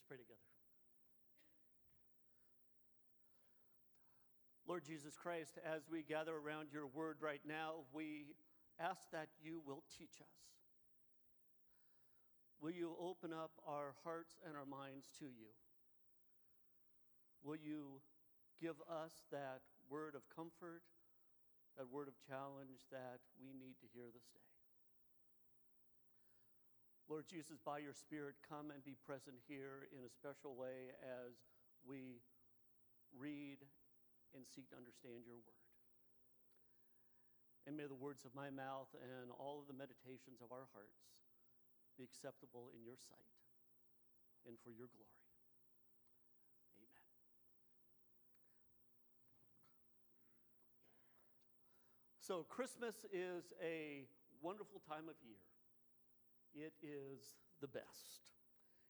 Let's pray together. Lord Jesus Christ, as we gather around your word right now, we ask that you will teach us. Will you open up our hearts and our minds to you? Will you give us that word of comfort, that word of challenge that we need to hear this day? Lord Jesus, by your Spirit, come and be present here in a special way as we read and seek to understand your word. And may the words of my mouth and all of the meditations of our hearts be acceptable in your sight and for your glory. Amen. So, Christmas is a wonderful time of year. It is the best.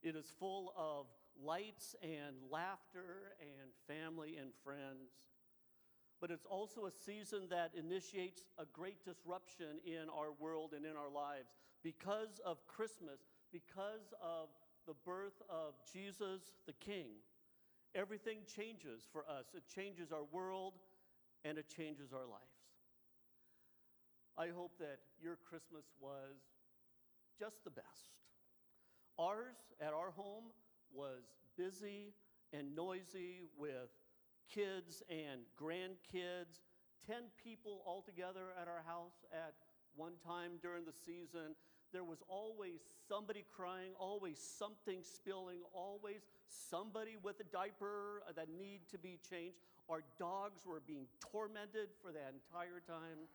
It is full of lights and laughter and family and friends. But it's also a season that initiates a great disruption in our world and in our lives. Because of Christmas, because of the birth of Jesus the King, everything changes for us. It changes our world and it changes our lives. I hope that your Christmas was just the best. Ours at our home was busy and noisy with kids and grandkids, 10 people altogether at our house at one time during the season. There was always somebody crying, always something spilling, always somebody with a diaper that need to be changed. Our dogs were being tormented for that entire time.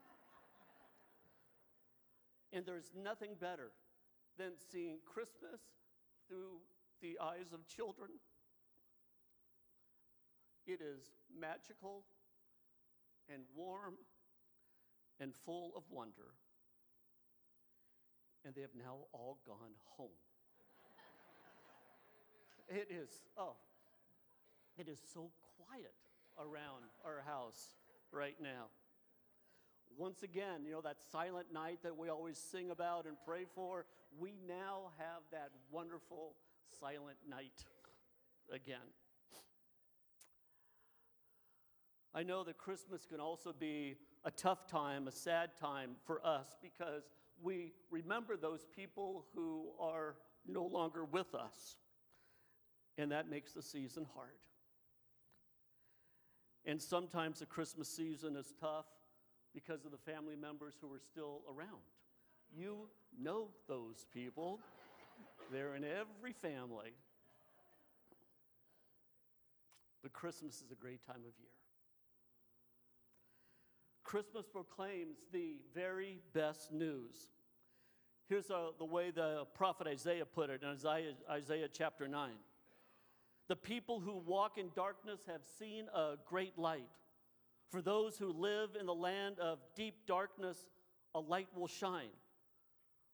and there's nothing better than seeing Christmas through the eyes of children. It is magical and warm and full of wonder. And they have now all gone home. it is, oh, it is so quiet around our house right now. Once again, you know, that silent night that we always sing about and pray for, we now have that wonderful silent night again. I know that Christmas can also be a tough time, a sad time for us because we remember those people who are no longer with us. And that makes the season hard. And sometimes the Christmas season is tough because of the family members who are still around. You know those people, they're in every family. But Christmas is a great time of year. Christmas proclaims the very best news. Here's uh, the way the prophet Isaiah put it in Isaiah, Isaiah chapter 9. The people who walk in darkness have seen a great light. For those who live in the land of deep darkness, a light will shine.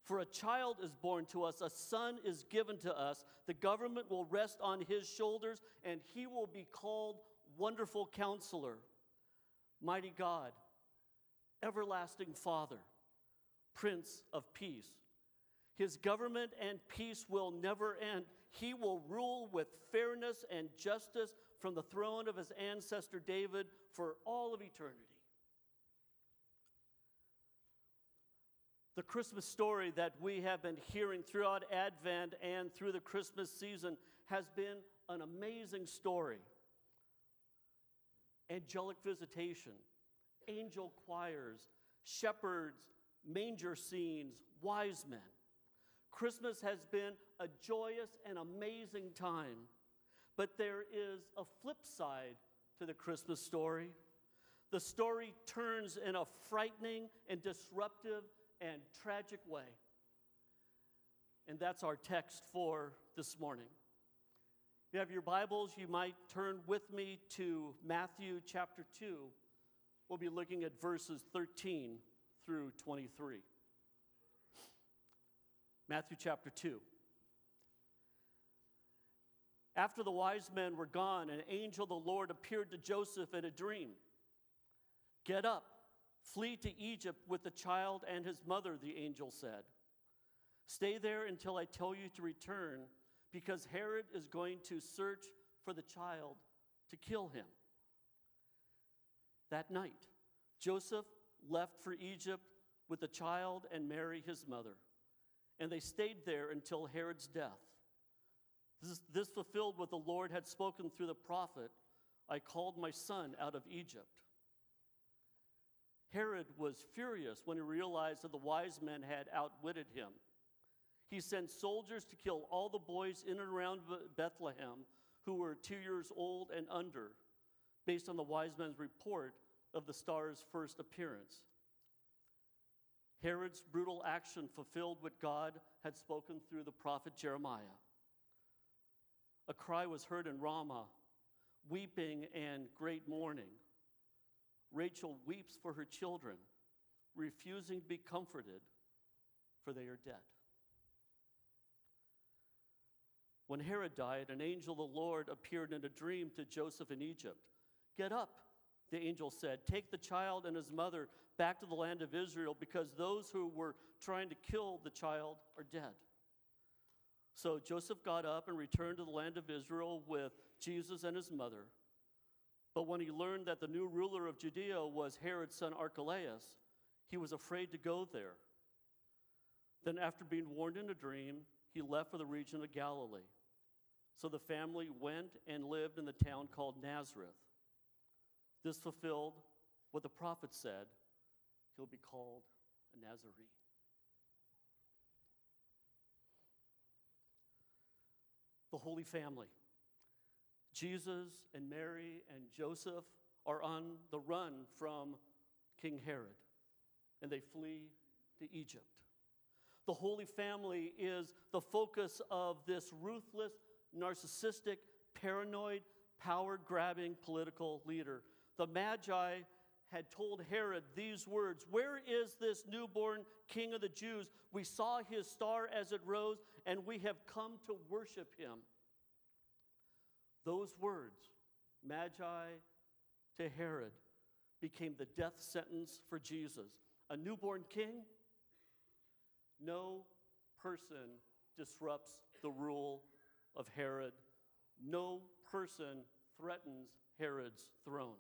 For a child is born to us, a son is given to us. The government will rest on his shoulders, and he will be called Wonderful Counselor, Mighty God, Everlasting Father, Prince of Peace. His government and peace will never end. He will rule with fairness and justice from the throne of his ancestor David for all of eternity. The Christmas story that we have been hearing throughout Advent and through the Christmas season has been an amazing story. Angelic visitation, angel choirs, shepherds, manger scenes, wise men. Christmas has been a joyous and amazing time. But there is a flip side to the Christmas story. The story turns in a frightening and disruptive and tragic way. And that's our text for this morning. If you have your Bibles, you might turn with me to Matthew chapter 2. We'll be looking at verses 13 through 23. Matthew chapter 2. After the wise men were gone, an angel of the Lord appeared to Joseph in a dream. Get up, flee to Egypt with the child and his mother, the angel said. Stay there until I tell you to return, because Herod is going to search for the child to kill him. That night, Joseph left for Egypt with the child and Mary, his mother, and they stayed there until Herod's death. This, this fulfilled what the Lord had spoken through the prophet I called my son out of Egypt. Herod was furious when he realized that the wise men had outwitted him. He sent soldiers to kill all the boys in and around Bethlehem who were two years old and under, based on the wise men's report of the star's first appearance. Herod's brutal action fulfilled what God had spoken through the prophet Jeremiah. A cry was heard in Ramah, weeping and great mourning. Rachel weeps for her children, refusing to be comforted, for they are dead. When Herod died, an angel of the Lord appeared in a dream to Joseph in Egypt. Get up, the angel said. Take the child and his mother back to the land of Israel because those who were trying to kill the child are dead. So Joseph got up and returned to the land of Israel with Jesus and his mother. But when he learned that the new ruler of Judea was Herod's son Archelaus, he was afraid to go there. Then, after being warned in a dream, he left for the region of Galilee. So the family went and lived in the town called Nazareth. This fulfilled what the prophet said he'll be called a Nazarene. The Holy Family. Jesus and Mary and Joseph are on the run from King Herod, and they flee to Egypt. The Holy Family is the focus of this ruthless narcissistic, paranoid, power grabbing political leader. The Magi had told Herod these words Where is this newborn king of the Jews? We saw his star as it rose, and we have come to worship him. Those words, Magi to Herod, became the death sentence for Jesus. A newborn king? No person disrupts the rule of Herod. No person threatens Herod's throne.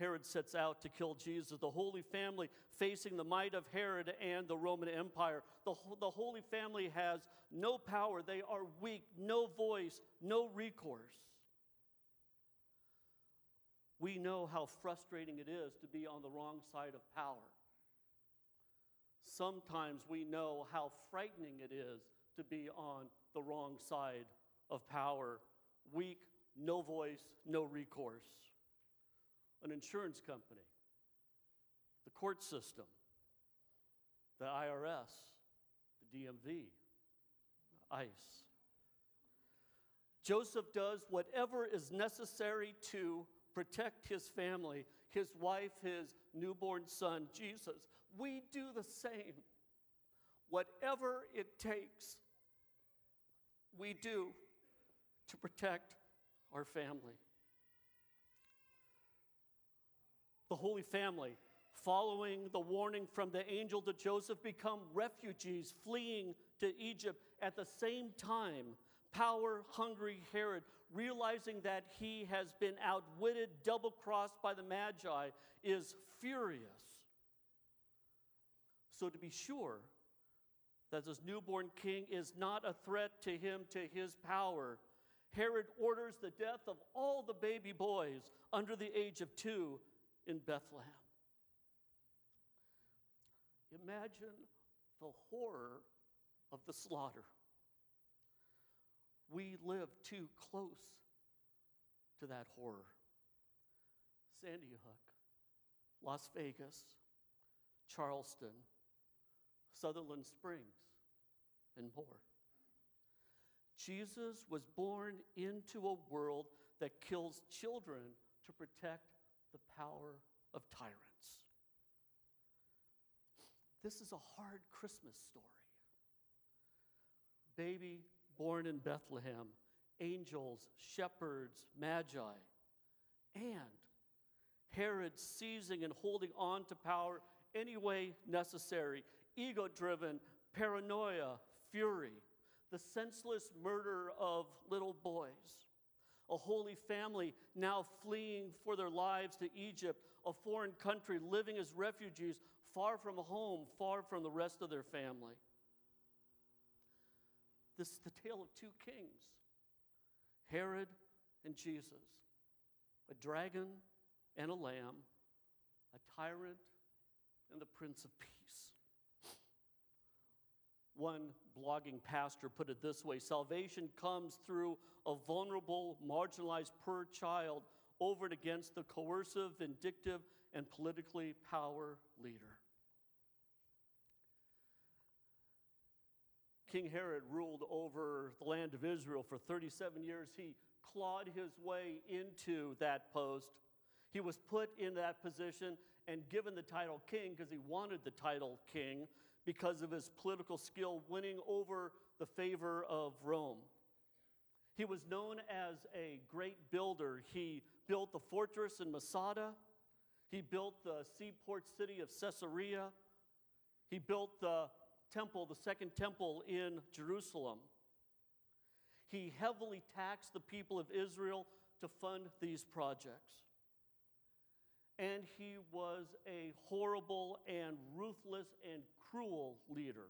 Herod sets out to kill Jesus. The Holy Family facing the might of Herod and the Roman Empire. The, the Holy Family has no power. They are weak, no voice, no recourse. We know how frustrating it is to be on the wrong side of power. Sometimes we know how frightening it is to be on the wrong side of power. Weak, no voice, no recourse. An insurance company, the court system, the IRS, the DMV, ICE. Joseph does whatever is necessary to protect his family, his wife, his newborn son, Jesus. We do the same. Whatever it takes we do to protect our family. The Holy Family, following the warning from the angel to Joseph, become refugees fleeing to Egypt at the same time. Power hungry Herod, realizing that he has been outwitted, double crossed by the Magi, is furious. So, to be sure, that this newborn king is not a threat to him, to his power. Herod orders the death of all the baby boys under the age of two in Bethlehem. Imagine the horror of the slaughter. We live too close to that horror. Sandy Hook, Las Vegas, Charleston, Sutherland Springs, and more. Jesus was born into a world that kills children to protect the power of tyrants. This is a hard Christmas story. Baby born in Bethlehem, angels, shepherds, magi, and Herod seizing and holding on to power any way necessary ego driven, paranoia, fury. the senseless murder of little boys, a holy family now fleeing for their lives to Egypt, a foreign country living as refugees, far from home, far from the rest of their family. This is the tale of two kings Herod and Jesus, a dragon and a lamb, a tyrant and the Prince of Peace. One blogging pastor put it this way salvation comes through a vulnerable, marginalized poor child over and against the coercive, vindictive, and politically power leader. King Herod ruled over the land of Israel for 37 years. He clawed his way into that post. He was put in that position and given the title king because he wanted the title king because of his political skill winning over the favor of Rome. He was known as a great builder. He built the fortress in Masada. He built the seaport city of Caesarea. He built the temple, the second temple in Jerusalem. He heavily taxed the people of Israel to fund these projects and he was a horrible and ruthless and cruel leader.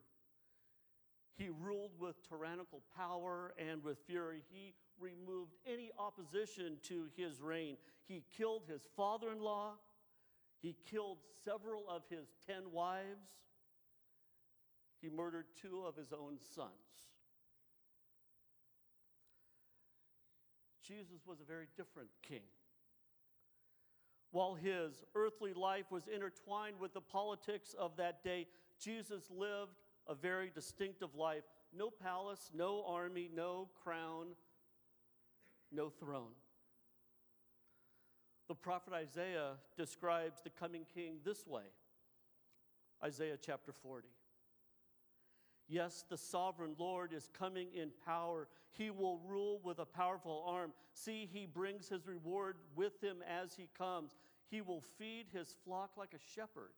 He ruled with tyrannical power and with fury. He removed any opposition to his reign. He killed his father in law. He killed several of his ten wives. He murdered two of his own sons. Jesus was a very different king. While his earthly life was intertwined with the politics of that day, Jesus lived a very distinctive life. No palace, no army, no crown, no throne. The prophet Isaiah describes the coming king this way Isaiah chapter 40. Yes, the sovereign Lord is coming in power. He will rule with a powerful arm. See, he brings his reward with him as he comes. He will feed his flock like a shepherd.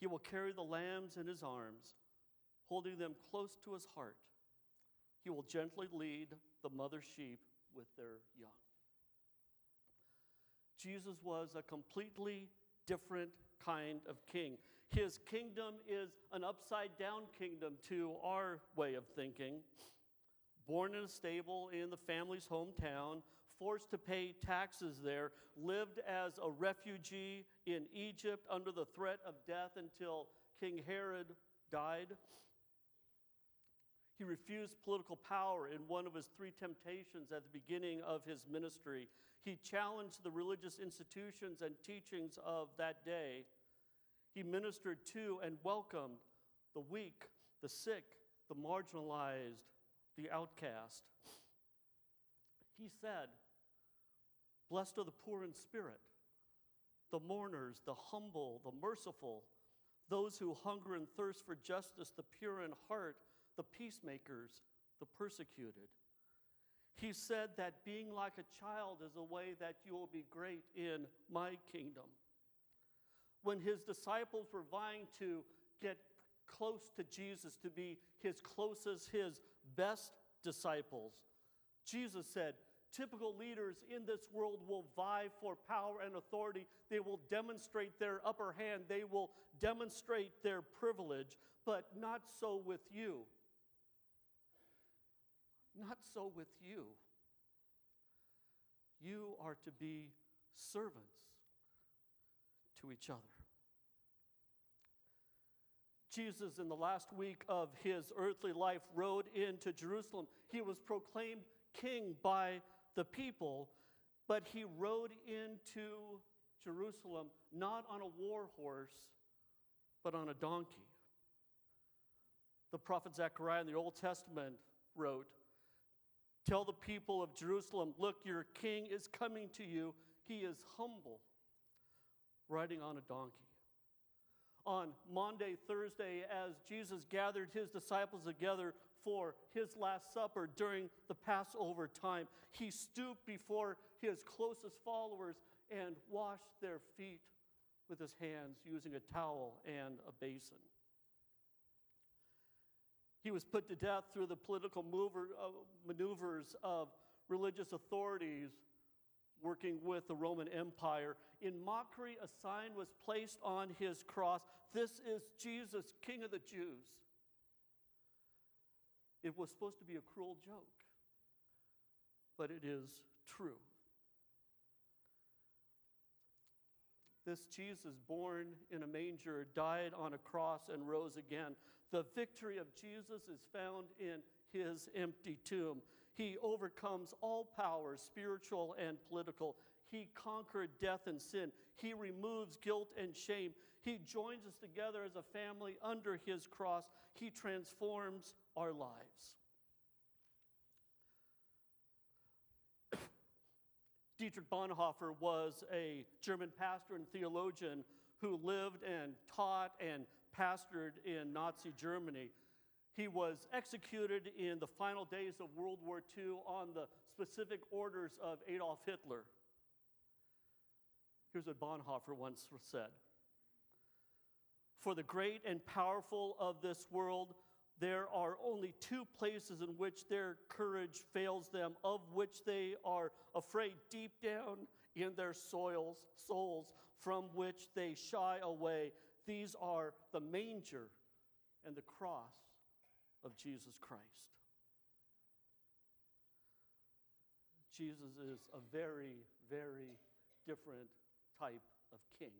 He will carry the lambs in his arms, holding them close to his heart. He will gently lead the mother sheep with their young. Jesus was a completely different kind of king. His kingdom is an upside down kingdom to our way of thinking. Born in a stable in the family's hometown, forced to pay taxes there, lived as a refugee in Egypt under the threat of death until King Herod died. He refused political power in one of his three temptations at the beginning of his ministry. He challenged the religious institutions and teachings of that day. He ministered to and welcomed the weak, the sick, the marginalized, the outcast. He said, Blessed are the poor in spirit, the mourners, the humble, the merciful, those who hunger and thirst for justice, the pure in heart, the peacemakers, the persecuted. He said that being like a child is a way that you will be great in my kingdom when his disciples were vying to get close to Jesus, to be his closest, his best disciples, Jesus said, Typical leaders in this world will vie for power and authority. They will demonstrate their upper hand. They will demonstrate their privilege, but not so with you. Not so with you. You are to be servants to each other. Jesus, in the last week of his earthly life, rode into Jerusalem. He was proclaimed king by the people, but he rode into Jerusalem not on a war horse, but on a donkey. The prophet Zechariah in the Old Testament wrote, Tell the people of Jerusalem, look, your king is coming to you. He is humble riding on a donkey. On Maundy, Thursday, as Jesus gathered his disciples together for his Last Supper during the Passover time, he stooped before his closest followers and washed their feet with his hands using a towel and a basin. He was put to death through the political mover, uh, maneuvers of religious authorities working with the Roman Empire. In mockery, a sign was placed on his cross This is Jesus, King of the Jews. It was supposed to be a cruel joke, but it is true. This Jesus, born in a manger, died on a cross, and rose again. The victory of Jesus is found in his empty tomb. He overcomes all powers, spiritual and political. He conquered death and sin. He removes guilt and shame. He joins us together as a family under his cross. He transforms our lives. Dietrich Bonhoeffer was a German pastor and theologian who lived and taught and pastored in Nazi Germany. He was executed in the final days of World War II on the specific orders of Adolf Hitler. Here's what Bonhoeffer once said For the great and powerful of this world, there are only two places in which their courage fails them, of which they are afraid deep down in their soils, souls, from which they shy away. These are the manger and the cross of Jesus Christ. Jesus is a very, very different type of king.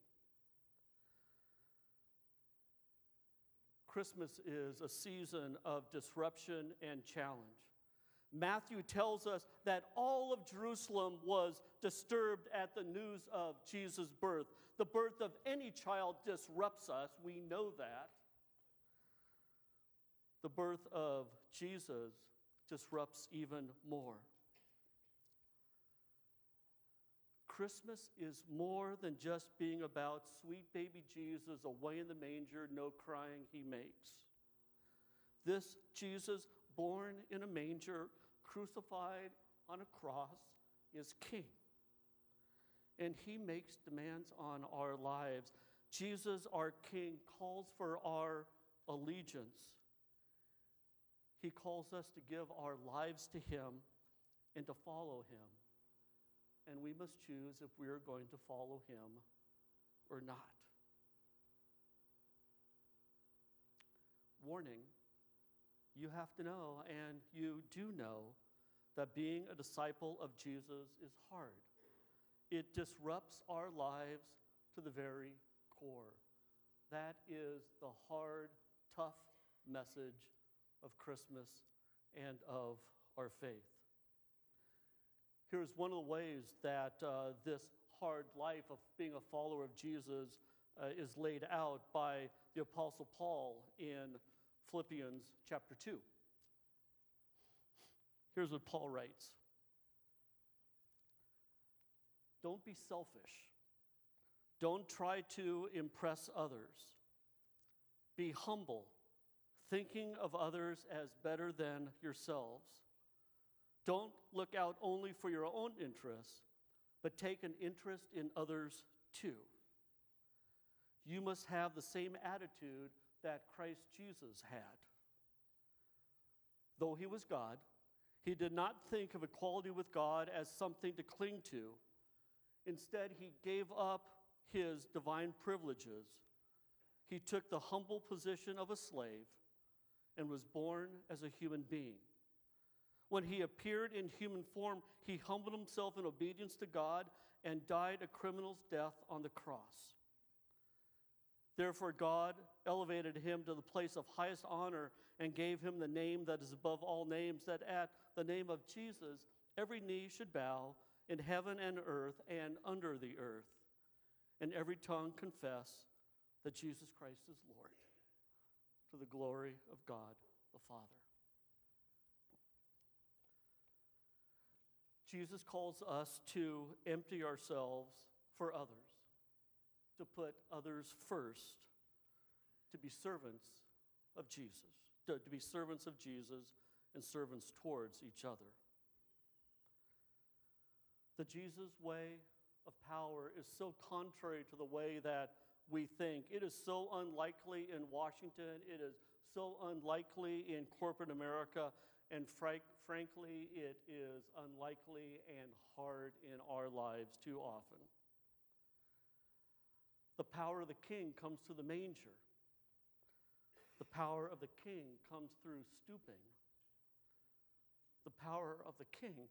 Christmas is a season of disruption and challenge. Matthew tells us that all of Jerusalem was disturbed at the news of Jesus' birth. The birth of any child disrupts us, we know that. The birth of Jesus disrupts even more. Christmas is more than just being about sweet baby Jesus away in the manger, no crying he makes. This Jesus, born in a manger, crucified on a cross, is king. And he makes demands on our lives. Jesus, our king, calls for our allegiance. He calls us to give our lives to him and to follow him and we must choose if we are going to follow him or not. Warning you have to know, and you do know, that being a disciple of Jesus is hard. It disrupts our lives to the very core. That is the hard, tough message of Christmas and of our faith. Here's one of the ways that uh, this hard life of being a follower of Jesus uh, is laid out by the Apostle Paul in Philippians chapter 2. Here's what Paul writes Don't be selfish. Don't try to impress others. Be humble, thinking of others as better than yourselves. Don't look out only for your own interests, but take an interest in others too. You must have the same attitude that Christ Jesus had. Though he was God, he did not think of equality with God as something to cling to. Instead, he gave up his divine privileges. He took the humble position of a slave and was born as a human being. When he appeared in human form, he humbled himself in obedience to God and died a criminal's death on the cross. Therefore, God elevated him to the place of highest honor and gave him the name that is above all names, that at the name of Jesus, every knee should bow in heaven and earth and under the earth, and every tongue confess that Jesus Christ is Lord, to the glory of God the Father. Jesus calls us to empty ourselves for others, to put others first, to be servants of Jesus, to, to be servants of Jesus and servants towards each other. The Jesus way of power is so contrary to the way that we think. It is so unlikely in Washington, it is so unlikely in corporate America, and frank, frankly, it is unlikely and hard in our lives too often. The power of the king comes through the manger. The power of the king comes through stooping. The power of the king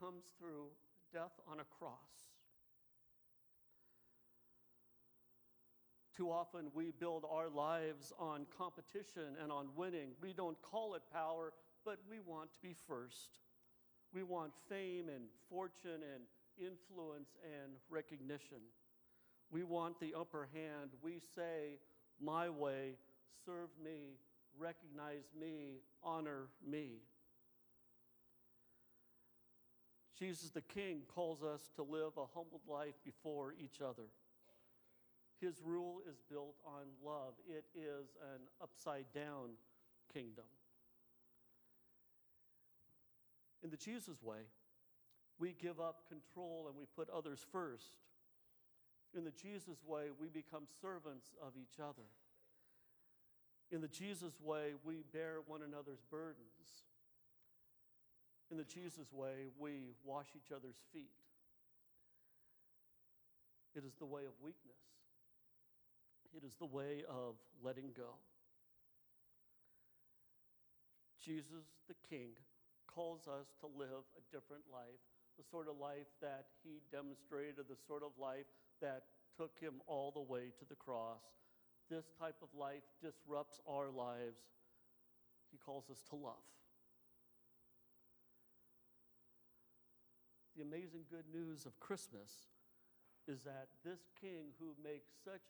comes through death on a cross. Too often we build our lives on competition and on winning. We don't call it power, but we want to be first. We want fame and fortune and influence and recognition. We want the upper hand. We say, My way, serve me, recognize me, honor me. Jesus the King calls us to live a humbled life before each other. His rule is built on love, it is an upside down kingdom. In the Jesus way, we give up control and we put others first. In the Jesus way, we become servants of each other. In the Jesus way, we bear one another's burdens. In the Jesus way, we wash each other's feet. It is the way of weakness. It is the way of letting go. Jesus the King calls us to live a different life, the sort of life that he demonstrated, the sort of life that took him all the way to the cross. This type of life disrupts our lives. He calls us to love. The amazing good news of Christmas is that this king who makes such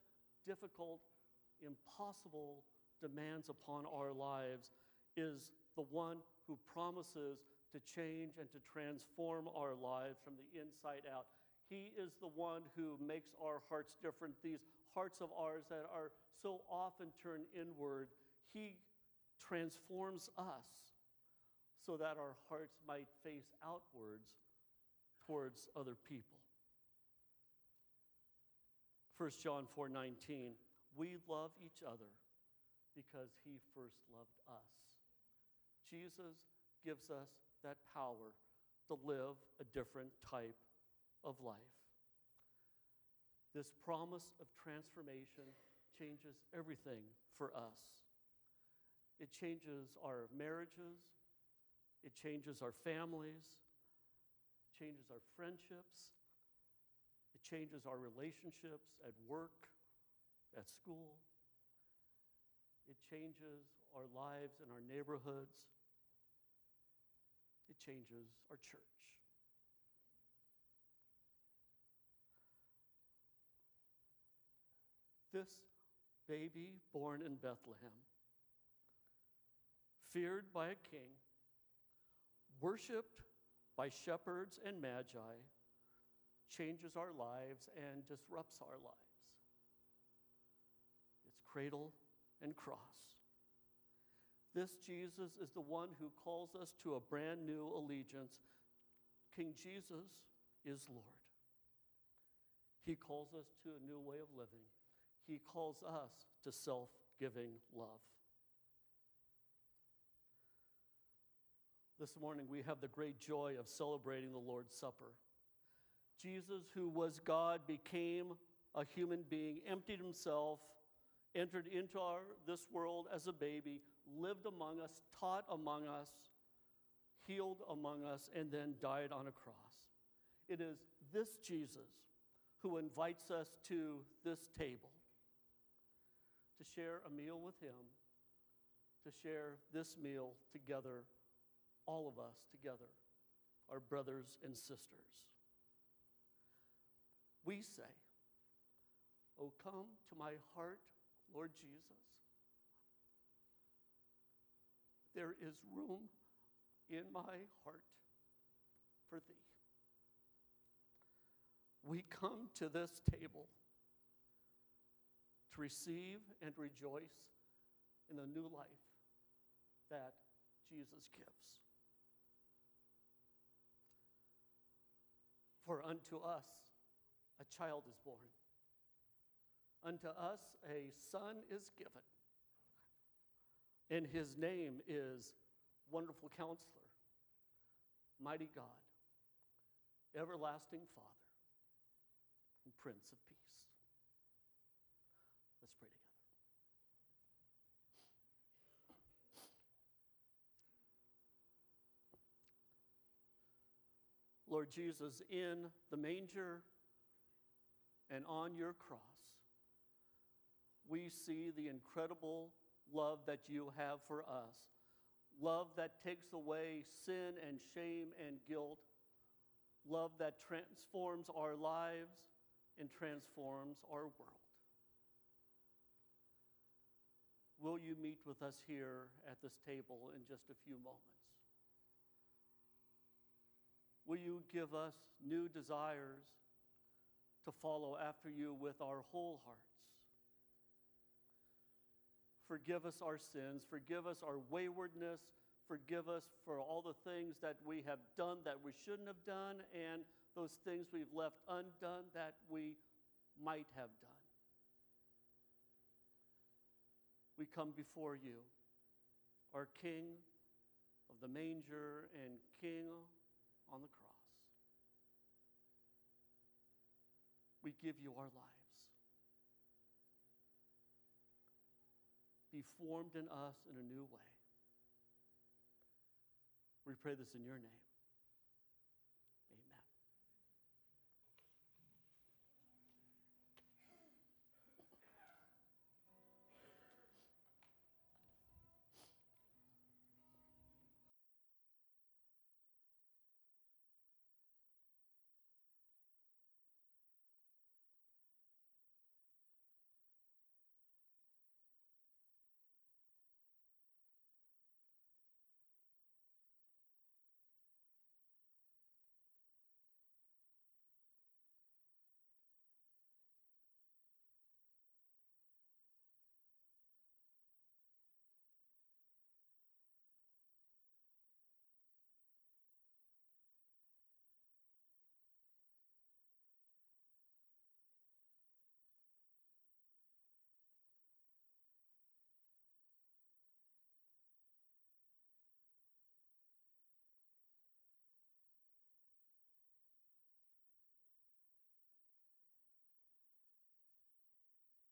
difficult, impossible demands upon our lives is the one who promises to change and to transform our lives from the inside out. He is the one who makes our hearts different, these hearts of ours that are so often turned inward. He transforms us so that our hearts might face outwards towards other people. 1 John 4:19 We love each other because he first loved us. Jesus gives us that power to live a different type of life. This promise of transformation changes everything for us. It changes our marriages, it changes our families, it changes our friendships, it changes our relationships at work, at school. It changes our lives and our neighborhoods. It changes our church. This baby born in Bethlehem, feared by a king, worshiped by shepherds and magi, changes our lives and disrupts our lives. It's cradle and cross. This Jesus is the one who calls us to a brand new allegiance. King Jesus is Lord. He calls us to a new way of living. He calls us to self giving love. This morning, we have the great joy of celebrating the Lord's Supper. Jesus, who was God, became a human being, emptied himself, entered into our, this world as a baby, lived among us, taught among us, healed among us, and then died on a cross. It is this Jesus who invites us to this table to share a meal with him, to share this meal together, all of us together, our brothers and sisters. We say, Oh, come to my heart, Lord Jesus. There is room in my heart for thee. We come to this table to receive and rejoice in the new life that Jesus gives. For unto us a child is born, unto us a son is given, And his name is Wonderful Counselor, Mighty God, Everlasting Father, and Prince of Peace. Let's pray together. Lord Jesus, in the manger and on your cross, we see the incredible love that you have for us. Love that takes away sin and shame and guilt. Love that transforms our lives and transforms our world. Will you meet with us here at this table in just a few moments? Will you give us new desires to follow after you with our whole hearts? Forgive us our sins. Forgive us our waywardness. Forgive us for all the things that we have done that we shouldn't have done and those things we've left undone that we might have done. We come before you, our King of the manger and King on the cross. We give you our lives. Be formed in us in a new way. We pray this in your name.